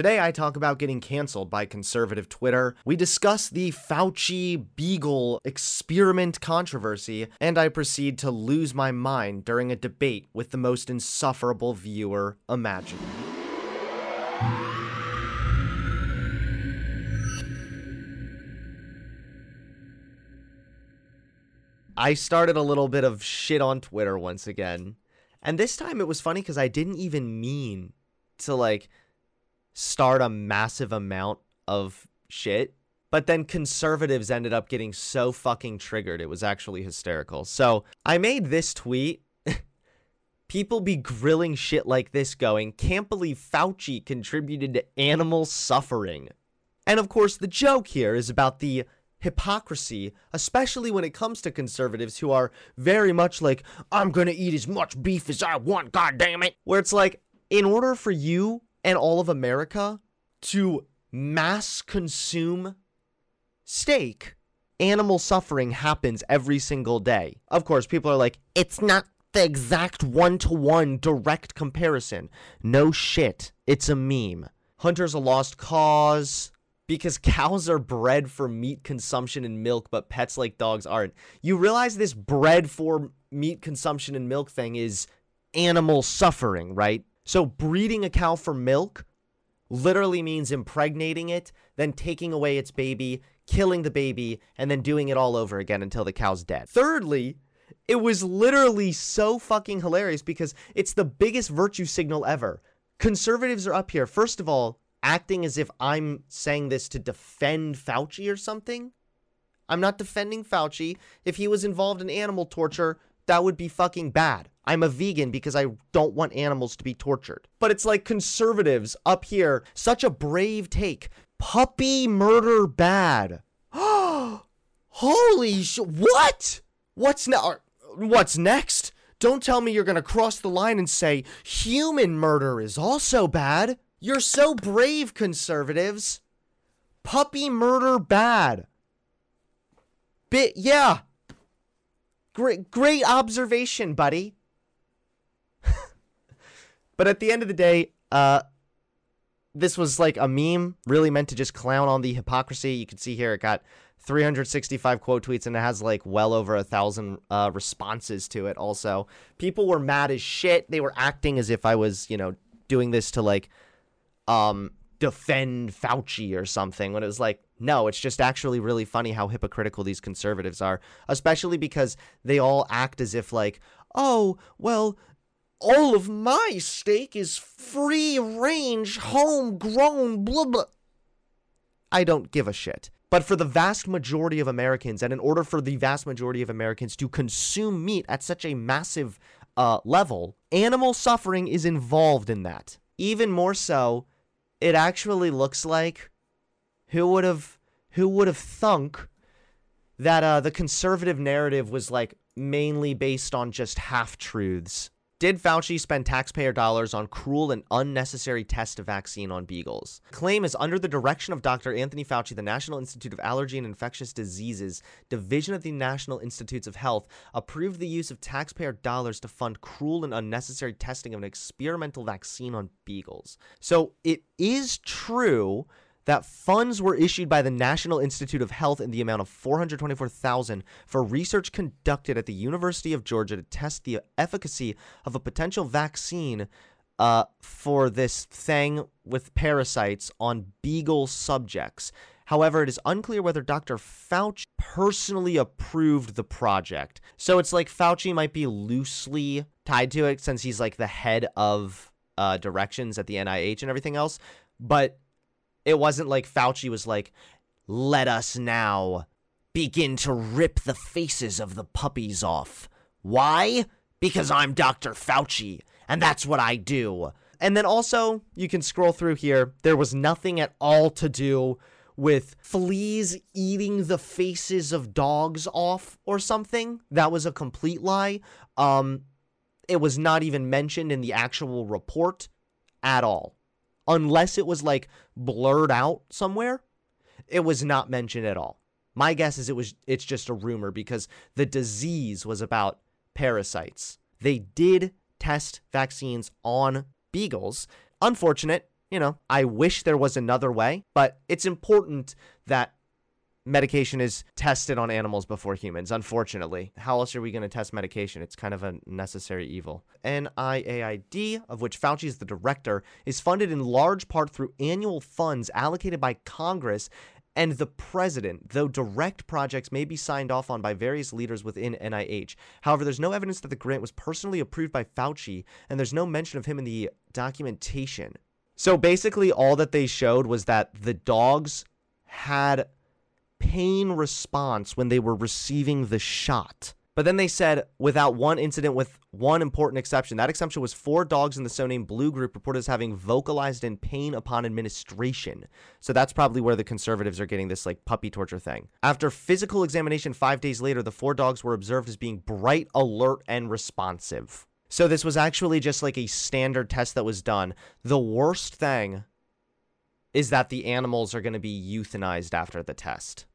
Today, I talk about getting canceled by conservative Twitter. We discuss the Fauci Beagle experiment controversy, and I proceed to lose my mind during a debate with the most insufferable viewer imaginable. I started a little bit of shit on Twitter once again. And this time it was funny because I didn't even mean to like start a massive amount of shit. But then conservatives ended up getting so fucking triggered. It was actually hysterical. So I made this tweet. People be grilling shit like this going, can't believe Fauci contributed to animal suffering. And of course, the joke here is about the hypocrisy, especially when it comes to conservatives who are very much like, I'm gonna eat as much beef as I want, god damn it. Where it's like, in order for you and all of America to mass consume steak, animal suffering happens every single day. Of course, people are like, it's not the exact one to one direct comparison. No shit. It's a meme. Hunter's a lost cause because cows are bred for meat consumption and milk, but pets like dogs aren't. You realize this bred for meat consumption and milk thing is animal suffering, right? So breeding a cow for milk literally means impregnating it, then taking away its baby, killing the baby, and then doing it all over again until the cow's dead. Thirdly, it was literally so fucking hilarious because it's the biggest virtue signal ever. Conservatives are up here, first of all, acting as if I'm saying this to defend Fauci or something. I'm not defending Fauci. If he was involved in animal torture, that would be fucking bad. I'm a vegan because I don't want animals to be tortured. But it's like conservatives up here, such a brave take. Puppy murder bad. Holy sh! What? What's now? Uh, what's next? Don't tell me you're gonna cross the line and say human murder is also bad. You're so brave, conservatives. Puppy murder bad. Bit yeah. Great great observation, buddy. But at the end of the day, uh this was like a meme, really meant to just clown on the hypocrisy. You can see here it got 365 quote tweets and it has like well over a thousand uh, responses to it. Also, people were mad as shit. They were acting as if I was, you know, doing this to like um defend Fauci or something when it was like no it's just actually really funny how hypocritical these conservatives are especially because they all act as if like oh well all of my steak is free range homegrown blah blah I don't give a shit but for the vast majority of Americans and in order for the vast majority of Americans to consume meat at such a massive uh, level animal suffering is involved in that even more so it actually looks like who would have who would have thunk that uh, the conservative narrative was like mainly based on just half truths. Did Fauci spend taxpayer dollars on cruel and unnecessary test of vaccine on beagles? Claim is under the direction of Dr. Anthony Fauci, the National Institute of Allergy and Infectious Diseases Division of the National Institutes of Health approved the use of taxpayer dollars to fund cruel and unnecessary testing of an experimental vaccine on beagles. So it is true that funds were issued by the National Institute of Health in the amount of 424,000 for research conducted at the University of Georgia to test the efficacy of a potential vaccine uh, for this thing with parasites on beagle subjects. However, it is unclear whether Dr. Fauci personally approved the project. So it's like Fauci might be loosely tied to it since he's like the head of uh, directions at the NIH and everything else. But it wasn't like Fauci was like, let us now begin to rip the faces of the puppies off. Why? Because I'm Dr. Fauci, and that's what I do. And then also, you can scroll through here. There was nothing at all to do with fleas eating the faces of dogs off or something. That was a complete lie. Um, it was not even mentioned in the actual report at all unless it was like blurred out somewhere, it was not mentioned at all. My guess is it was it's just a rumor because the disease was about parasites. They did test vaccines on beagles. Unfortunate. you know, I wish there was another way, but it's important that medication is tested on animals before humans, unfortunately. How else are we going to test medication? It's kind of a necessary evil. NIAID, of which Fauci is the director, is funded in large part through annual funds allocated by Congress and the president, though direct projects may be signed off on by various leaders within NIH. However, there's no evidence that the grant was personally approved by Fauci, and there's no mention of him in the documentation. So basically, all that they showed was that the dogs had pain response when they were receiving the shot. But then they said, without one incident, with one important exception. That exception was four dogs in the so named Blue group reported as having vocalized in pain upon administration. So that's probably where the conservatives are getting this like puppy torture thing. After physical examination five days later, the four dogs were observed as being bright, alert, and responsive. So this was actually just like a standard test that was done. The worst thing is that the animals are going to be euthanized after the test.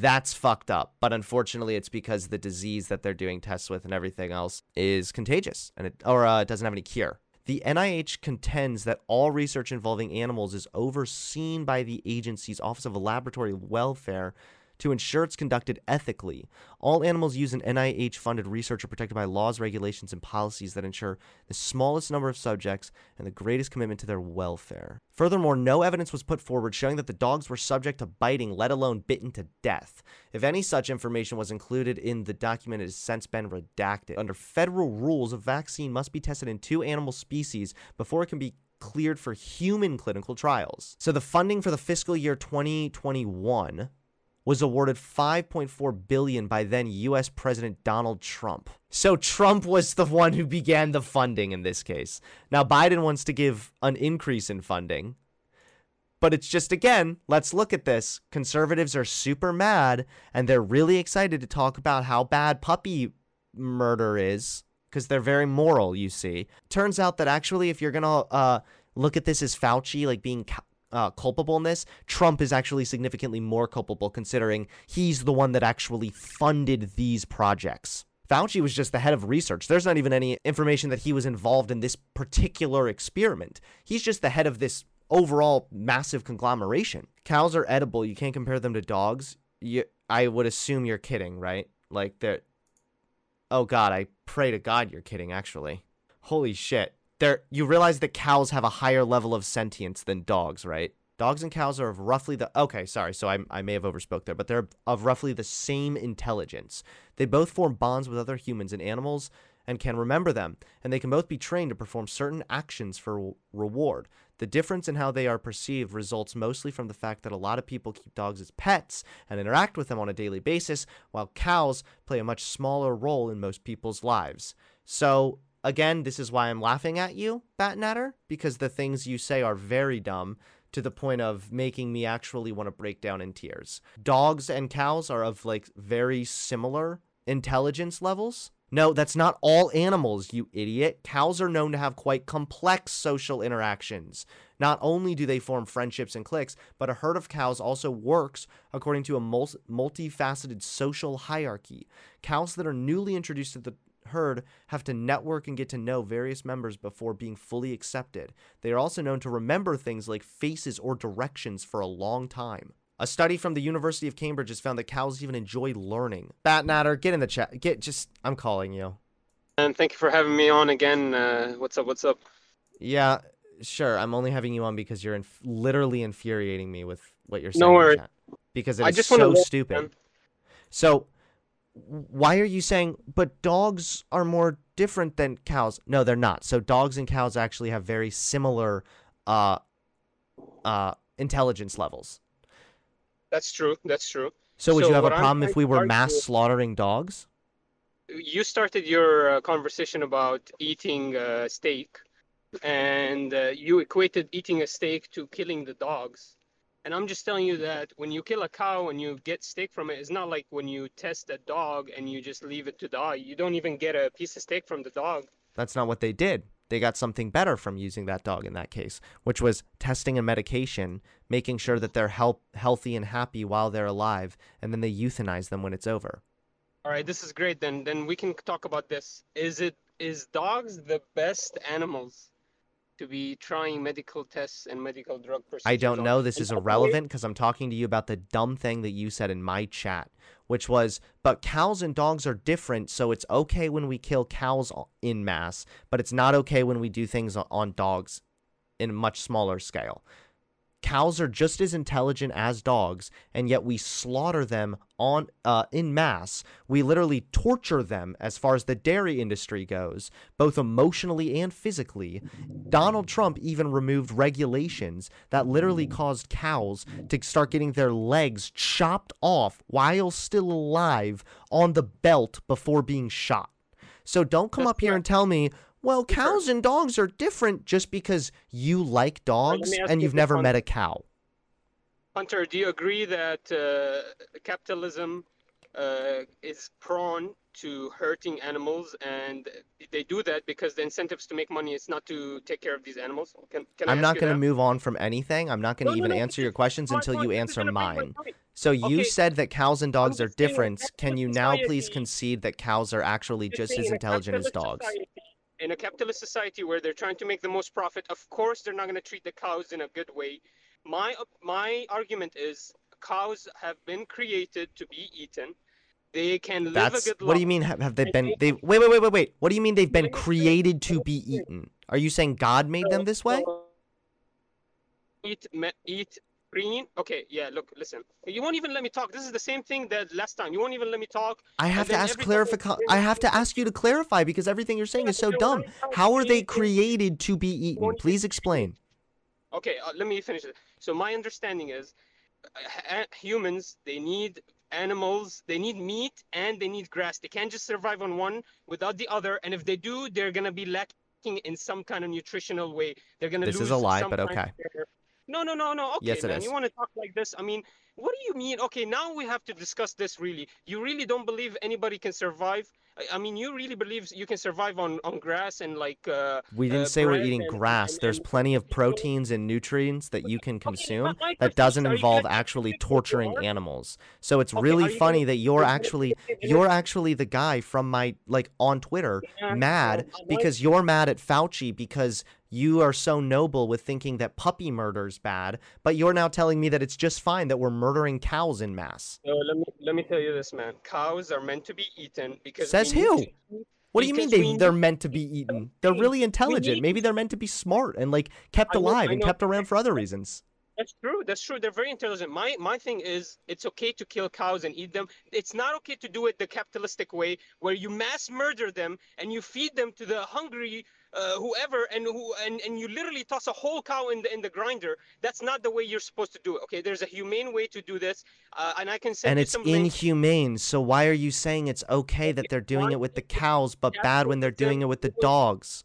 That's fucked up. But unfortunately, it's because the disease that they're doing tests with and everything else is contagious and it or uh, doesn't have any cure. The NIH contends that all research involving animals is overseen by the agency's Office of Laboratory Welfare to ensure it's conducted ethically. All animals used in NIH funded research are protected by laws, regulations, and policies that ensure the smallest number of subjects and the greatest commitment to their welfare. Furthermore, no evidence was put forward showing that the dogs were subject to biting, let alone bitten to death. If any such information was included in the document, it has since been redacted. Under federal rules, a vaccine must be tested in two animal species before it can be cleared for human clinical trials. So the funding for the fiscal year 2021 was awarded 5.4 billion by then US President Donald Trump. So Trump was the one who began the funding in this case. Now Biden wants to give an increase in funding. But it's just again, let's look at this. Conservatives are super mad and they're really excited to talk about how bad puppy murder is because they're very moral, you see. Turns out that actually if you're going to uh look at this as Fauci like being uh, culpable in this, Trump is actually significantly more culpable considering he's the one that actually funded these projects. Fauci was just the head of research. There's not even any information that he was involved in this particular experiment. He's just the head of this overall massive conglomeration. Cows are edible. You can't compare them to dogs. You, I would assume you're kidding, right? Like they're. Oh God, I pray to God you're kidding. Actually, holy shit there you realize that cows have a higher level of sentience than dogs, right? Dogs and cows are of roughly the okay, sorry, so I, I may have overspoke there, but they're of roughly the same intelligence. They both form bonds with other humans and animals and can remember them, and they can both be trained to perform certain actions for reward. The difference in how they are perceived results mostly from the fact that a lot of people keep dogs as pets and interact with them on a daily basis, while cows play a much smaller role in most people's lives. So, Again, this is why I'm laughing at you, Batnatter, because the things you say are very dumb to the point of making me actually want to break down in tears. Dogs and cows are of like very similar intelligence levels. No, that's not all animals, you idiot. Cows are known to have quite complex social interactions. Not only do they form friendships and cliques, but a herd of cows also works according to a multifaceted social hierarchy. Cows that are newly introduced to the herd have to network and get to know various members before being fully accepted. They are also known to remember things like faces or directions for a long time. A study from the University of Cambridge has found that cows even enjoy learning. Batnatter, get in the chat. Get just, I'm calling you. And thank you for having me on again. Uh, what's up? What's up? Yeah, sure. I'm only having you on because you're inf- literally infuriating me with what you're saying. No worries. Because it's so stupid. So why are you saying but dogs are more different than cows? No they're not. So dogs and cows actually have very similar uh uh intelligence levels. That's true. That's true. So would so you have a problem if we were mass slaughtering dogs? You started your uh, conversation about eating uh, steak and uh, you equated eating a steak to killing the dogs and I'm just telling you that when you kill a cow and you get steak from it, it's not like when you test a dog and you just leave it to die. You don't even get a piece of steak from the dog. That's not what they did. They got something better from using that dog in that case, which was testing a medication, making sure that they're help, healthy and happy while they're alive, and then they euthanize them when it's over. All right, this is great. Then, then we can talk about this. Is it is dogs the best animals to be trying medical tests and medical drug procedures. I don't know. This is by the way- irrelevant because I'm talking to you about the dumb thing that you said in my chat, which was, but cows and dogs are different, so it's okay when we kill cows in mass, but it's not okay when we do things on dogs in a much smaller scale. Cows are just as intelligent as dogs, and yet we slaughter them on uh, in mass. We literally torture them as far as the dairy industry goes, both emotionally and physically. Donald Trump even removed regulations that literally caused cows to start getting their legs chopped off while still alive on the belt before being shot. So don't come up here and tell me, well, cows and dogs are different just because you like dogs and you you've never one. met a cow. Hunter, do you agree that uh, capitalism uh, is prone to hurting animals, and they do that because the incentives to make money is not to take care of these animals? Can, can I'm not going to move on from anything. I'm not going to No, no, even no, answer your questions until point. you answer gonna bring my mine. So you Okay. said that cows and dogs are different. Can you now please concede that cows are actually Just just as intelligent as dogs? society- in a capitalist society where they're trying to make the most profit, of course they're not going to treat the cows in a good way. My my argument is cows have been created to be eaten. They can live That's a good life. what do you mean? Have, have they been? they- wait, wait, wait, wait, wait. What do you mean they've been Let me explain. created to be eaten? Are you saying God made them this way? Eat me, eat green. Okay, yeah. Look, listen. You won't even let me talk. This is the same thing that last time. You won't even let me talk. I have to ask clarify. you- I have to ask you to clarify because everything you're saying is so dumb. How are they created to be eaten? Please explain. Okay, uh, let me finish it. So my understanding is, uh, humans they need animals, they need meat and they need grass. They can't just survive on one without the other. And if they do, they're gonna be lacking in some kind of nutritional way. They're gonna This is a lie, but okay. their- No, no, no, no. Okay, Yes, it man. is. You want to talk like this? I mean, what do you mean? Okay, now we have to discuss this. Really, you really don't believe anybody can survive? I, mean, you really believe you can survive on on grass and like. Uh, We didn't uh, say we're eating and- grass. and- There's and- plenty of proteins and nutrients that you can consume my that question doesn't are involve actually take what you torturing animals. So it's Okay, really funny gonna- that you're are you gonna actually take it in you're actually the guy from my like on Twitter Yeah, mad well, because you're mad at Fauci because you are so noble with thinking that puppy murder's bad, but you're now telling me that it's just fine that we're murdering cows in mass. So let me let me tell you this, man. Cows are meant to be eaten because Says who? What do you mean they they're meant to be eaten? They're really intelligent. Maybe they're meant to be smart and like kept alive and kept around for other reasons. That's true. That's true. They're very intelligent. My my thing is, it's okay to kill cows and eat them. It's not okay to do it the capitalistic way, where you mass murder them and you feed them to the hungry uh, whoever, and who and, and you literally toss a whole cow in the in the grinder. That's not the way you're supposed to do it. Okay, there's a humane way to do this, uh, and I can say. and it's inhumane. So why are you saying it's okay that they're doing it with the cows, but bad when they're doing it with the dogs?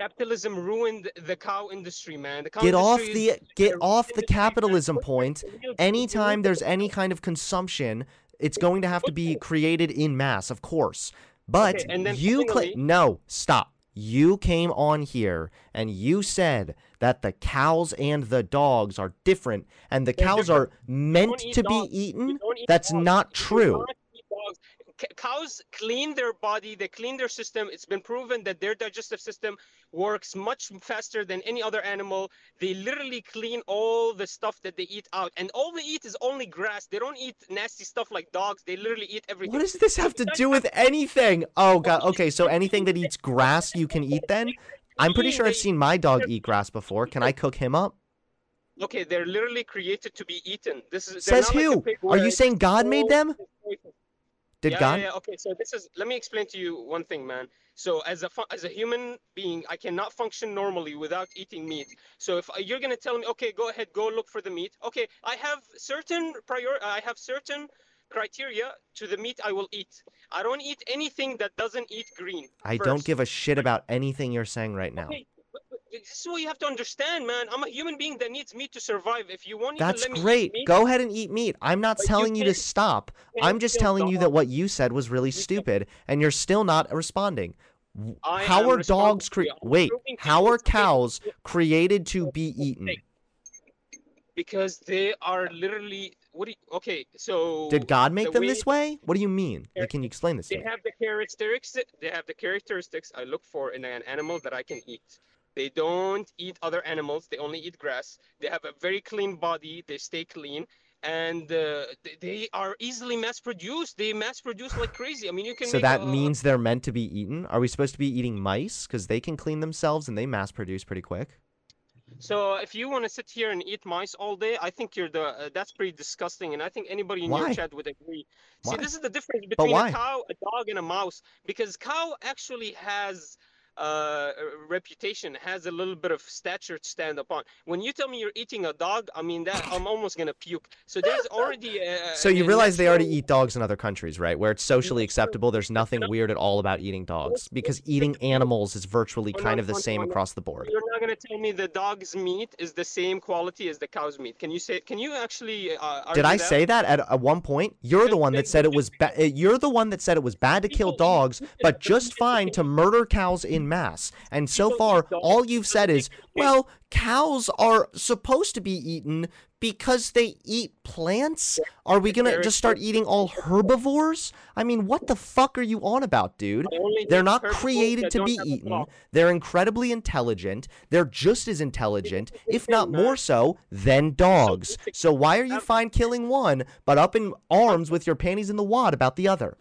Capitalism ruined the cow industry, man. The cow Get off the get off the capitalism point. Anytime there's any kind of consumption, it's going to have to be created in mass, of course. But Okay, and then you finally- no, stop. You came on here and you said that the cows and the dogs are different and the cows are meant to be dogs. You eaten. That's dogs. not true. not eat dogs. C- Cows clean their body, they clean their system. It's been proven that their digestive system works much faster than any other animal. They literally clean all the stuff that they eat out. And all they eat is only grass. They don't eat nasty stuff like dogs. They literally eat everything. What does this have to do with anything? Oh god. Okay, so anything that eats grass you can eat then? I'm pretty sure I've seen my dog eat grass before. Can I cook him up? Okay, they're literally created to be eaten. This is Says like who? pig Are you saying God made them? Did yeah, God? Yeah, yeah, okay, so this is let me explain to you one thing, man. So as a as a human being, I cannot function normally without eating meat. So if uh, you're gonna tell me, okay, go ahead, go look for the meat. Okay, I have certain prior, I have certain criteria to the meat I will eat. I don't eat anything that doesn't eat green. I don't give a shit about anything you're saying right now. Okay, this is what you have to understand, man. I'm a human being that needs meat to survive. If you want, That's let me eat great. meat, Go ahead and eat meat. I'm not But you telling you to stop. I'm just telling you that what you said was really stupid and you're still not responding. I How are dogs responsible. cre- Wait, how are cows created to be eaten? Because they are literally what do you, okay so Did God make the them way this way? What do you mean? Can you explain this to they have the characteristics they have the characteristics i look for in an animal that i can eat They don't eat other animals. They only eat grass. They have a very clean body. They stay clean. And uh, they, are easily mass produced. They mass produce like crazy. I mean, you can. So that a- means they're meant to be eaten. Are we supposed to be eating mice because they can clean themselves and they mass produce pretty quick? So if you want to sit here and eat mice all day, I think you're the. Uh, that's pretty disgusting, and I think anybody in Why? your chat would agree. Why? See, this is the difference between a cow, a dog, and a mouse. Because cow actually has uh, reputation, has a little bit of stature to stand upon. When you tell me you're eating a dog, I mean that I'm almost gonna puke. So there's already. A, So you realize they already eat dogs in other countries, right? Where it's socially acceptable. There's nothing weird at all about eating dogs because eating animals is virtually kind of the same across the board. You're not gonna tell me the dog's meat is the same quality as the cow's meat. Can you say? Can you actually? Uh, Did I that? say that at, at one point? You're the one that said it was ba- uh, you're the one that said it was bad to kill dogs, but just fine to murder cows in mass. And so far, all you've said is, well, cows are supposed to be eaten because they eat plants. Are we gonna just start eating all herbivores? I mean, what the fuck are you on about, dude? They're not created to be eaten. They're incredibly intelligent. They're just as intelligent, if not more so, than dogs. So why are you Um, fine killing one, but up in arms with your panties in the wad about the other?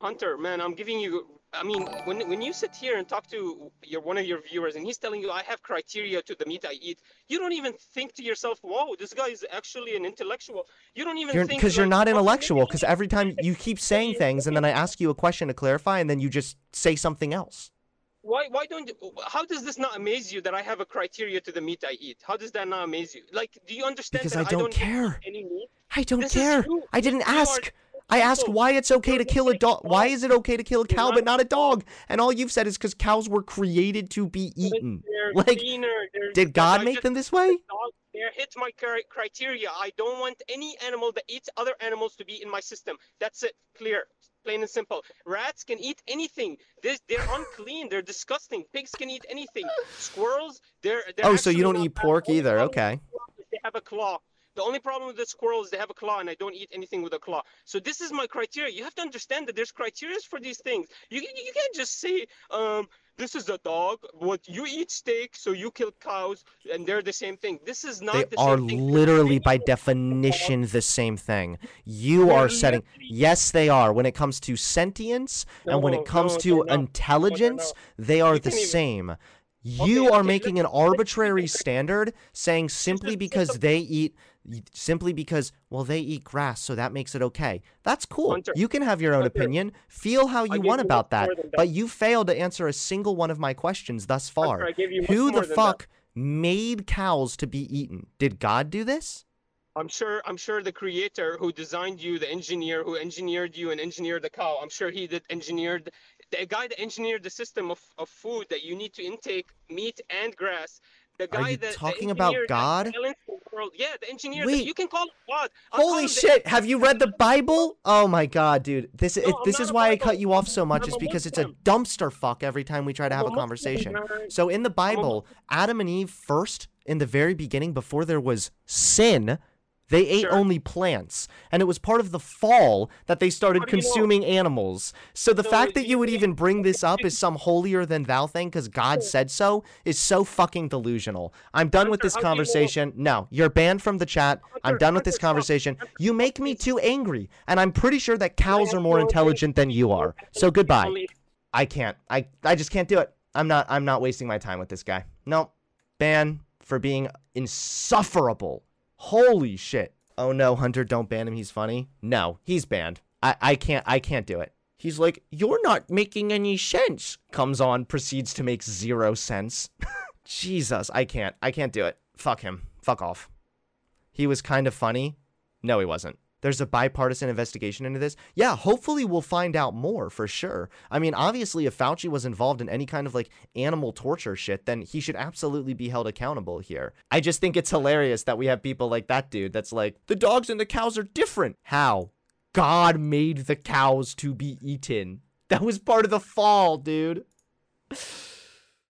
Hunter, man, I'm giving you. I mean, when when you sit here and talk to your one of your viewers, and he's telling you I have criteria to the meat I eat, you don't even think to yourself, "Whoa, this guy is actually an intellectual." You don't even You're think because you're like, not "Oh, intellectual. Because every time you keep saying things, and then I ask you a question to clarify, and then you just say something else. Why why don't you- how does this not amaze you that I have a criteria to the meat I eat? How does that not amaze you? Like, do you understand Because that I don't eat care. any meat? I don't This care. I didn't You are ask. I asked why it's okay to kill a dog. Why is it okay to kill a cow but not a dog. And all you've said is because cows were created to be eaten. Like, Did God make them this way? dog there hit my criteria. I don't want any animal that eats other animals to be in my system. That's it. Clear. Plain and simple. Rats can eat anything. This they're unclean. They're disgusting. Pigs can eat anything. Squirrels, they're, they're Oh, so you don't eat pork The either? Okay. They have a claw. The only problem with the squirrel is they have a claw, and I don't eat anything with a claw. So this is my criteria. You have to understand that there's criteria for these things. You you can't just say, um, this is a dog. What you eat steak, so you kill cows, and they're the same thing. This is not They the are same thing. literally, by definition, the same thing. You They're setting. Yes, they are. When it comes to sentience and when it comes no, to they're. No, intelligence, they are the even- same. You Okay, are okay, making an arbitrary standard saying simply because they eat simply because well they eat grass so that makes it okay that's cool Hunter, you can have your own Hunter, opinion feel how you want you about that that. but you failed to answer a single one of my questions thus far Hunter, I gave you much who the than that. fuck made cows to be eaten did god do this I'm sure. I'm sure the creator who designed you, the engineer who engineered you and engineered the cow. I'm sure he did engineered the guy that engineered the system of, of food that you need to intake meat and grass. The guy you that talking about God? Yeah, the engineer. Wait. You can call him God. I'll call Holy him shit! Have you read the Bible? Oh my god, dude! This No, it, this is why I cut you off so much, I'm is because it's a dumpster fuck every time we try to have a I'm a conversation. So in the Bible, Adam and Eve first, in the very beginning, before there was sin, they ate Sure. only plants, and it was part of the fall that they started How do know? consuming animals. So the So fact that you would even bring this up as some holier than thou thing because God said so is so fucking delusional. I'm done with this you conversation. No, you're banned from the chat. I'm Hunter, done with this conversation. Hunter, You make me too angry, and I'm pretty sure that cows are more intelligent than you are. So goodbye. I can't. I I just can't do it. I'm not I'm not wasting my time with this guy. No. Ban for being insufferable. Holy shit. Oh no, Hunter, don't ban him. He's funny. No, he's banned. I I can't I can't do it. He's like, "You're not making any sense." Comes on, proceeds to make zero sense. Jesus, I can't. I can't do it. Fuck him. Fuck off. He was kind of funny. No, he wasn't. There's a bipartisan investigation into this. Yeah, hopefully we'll find out more for sure. I mean, obviously, if Fauci was involved in any kind of like animal torture shit, then he should absolutely be held accountable here. I just think it's hilarious that we have people like that dude that's like, the dogs and the cows are different. How? God made the cows to be eaten. That was part of the fall, dude.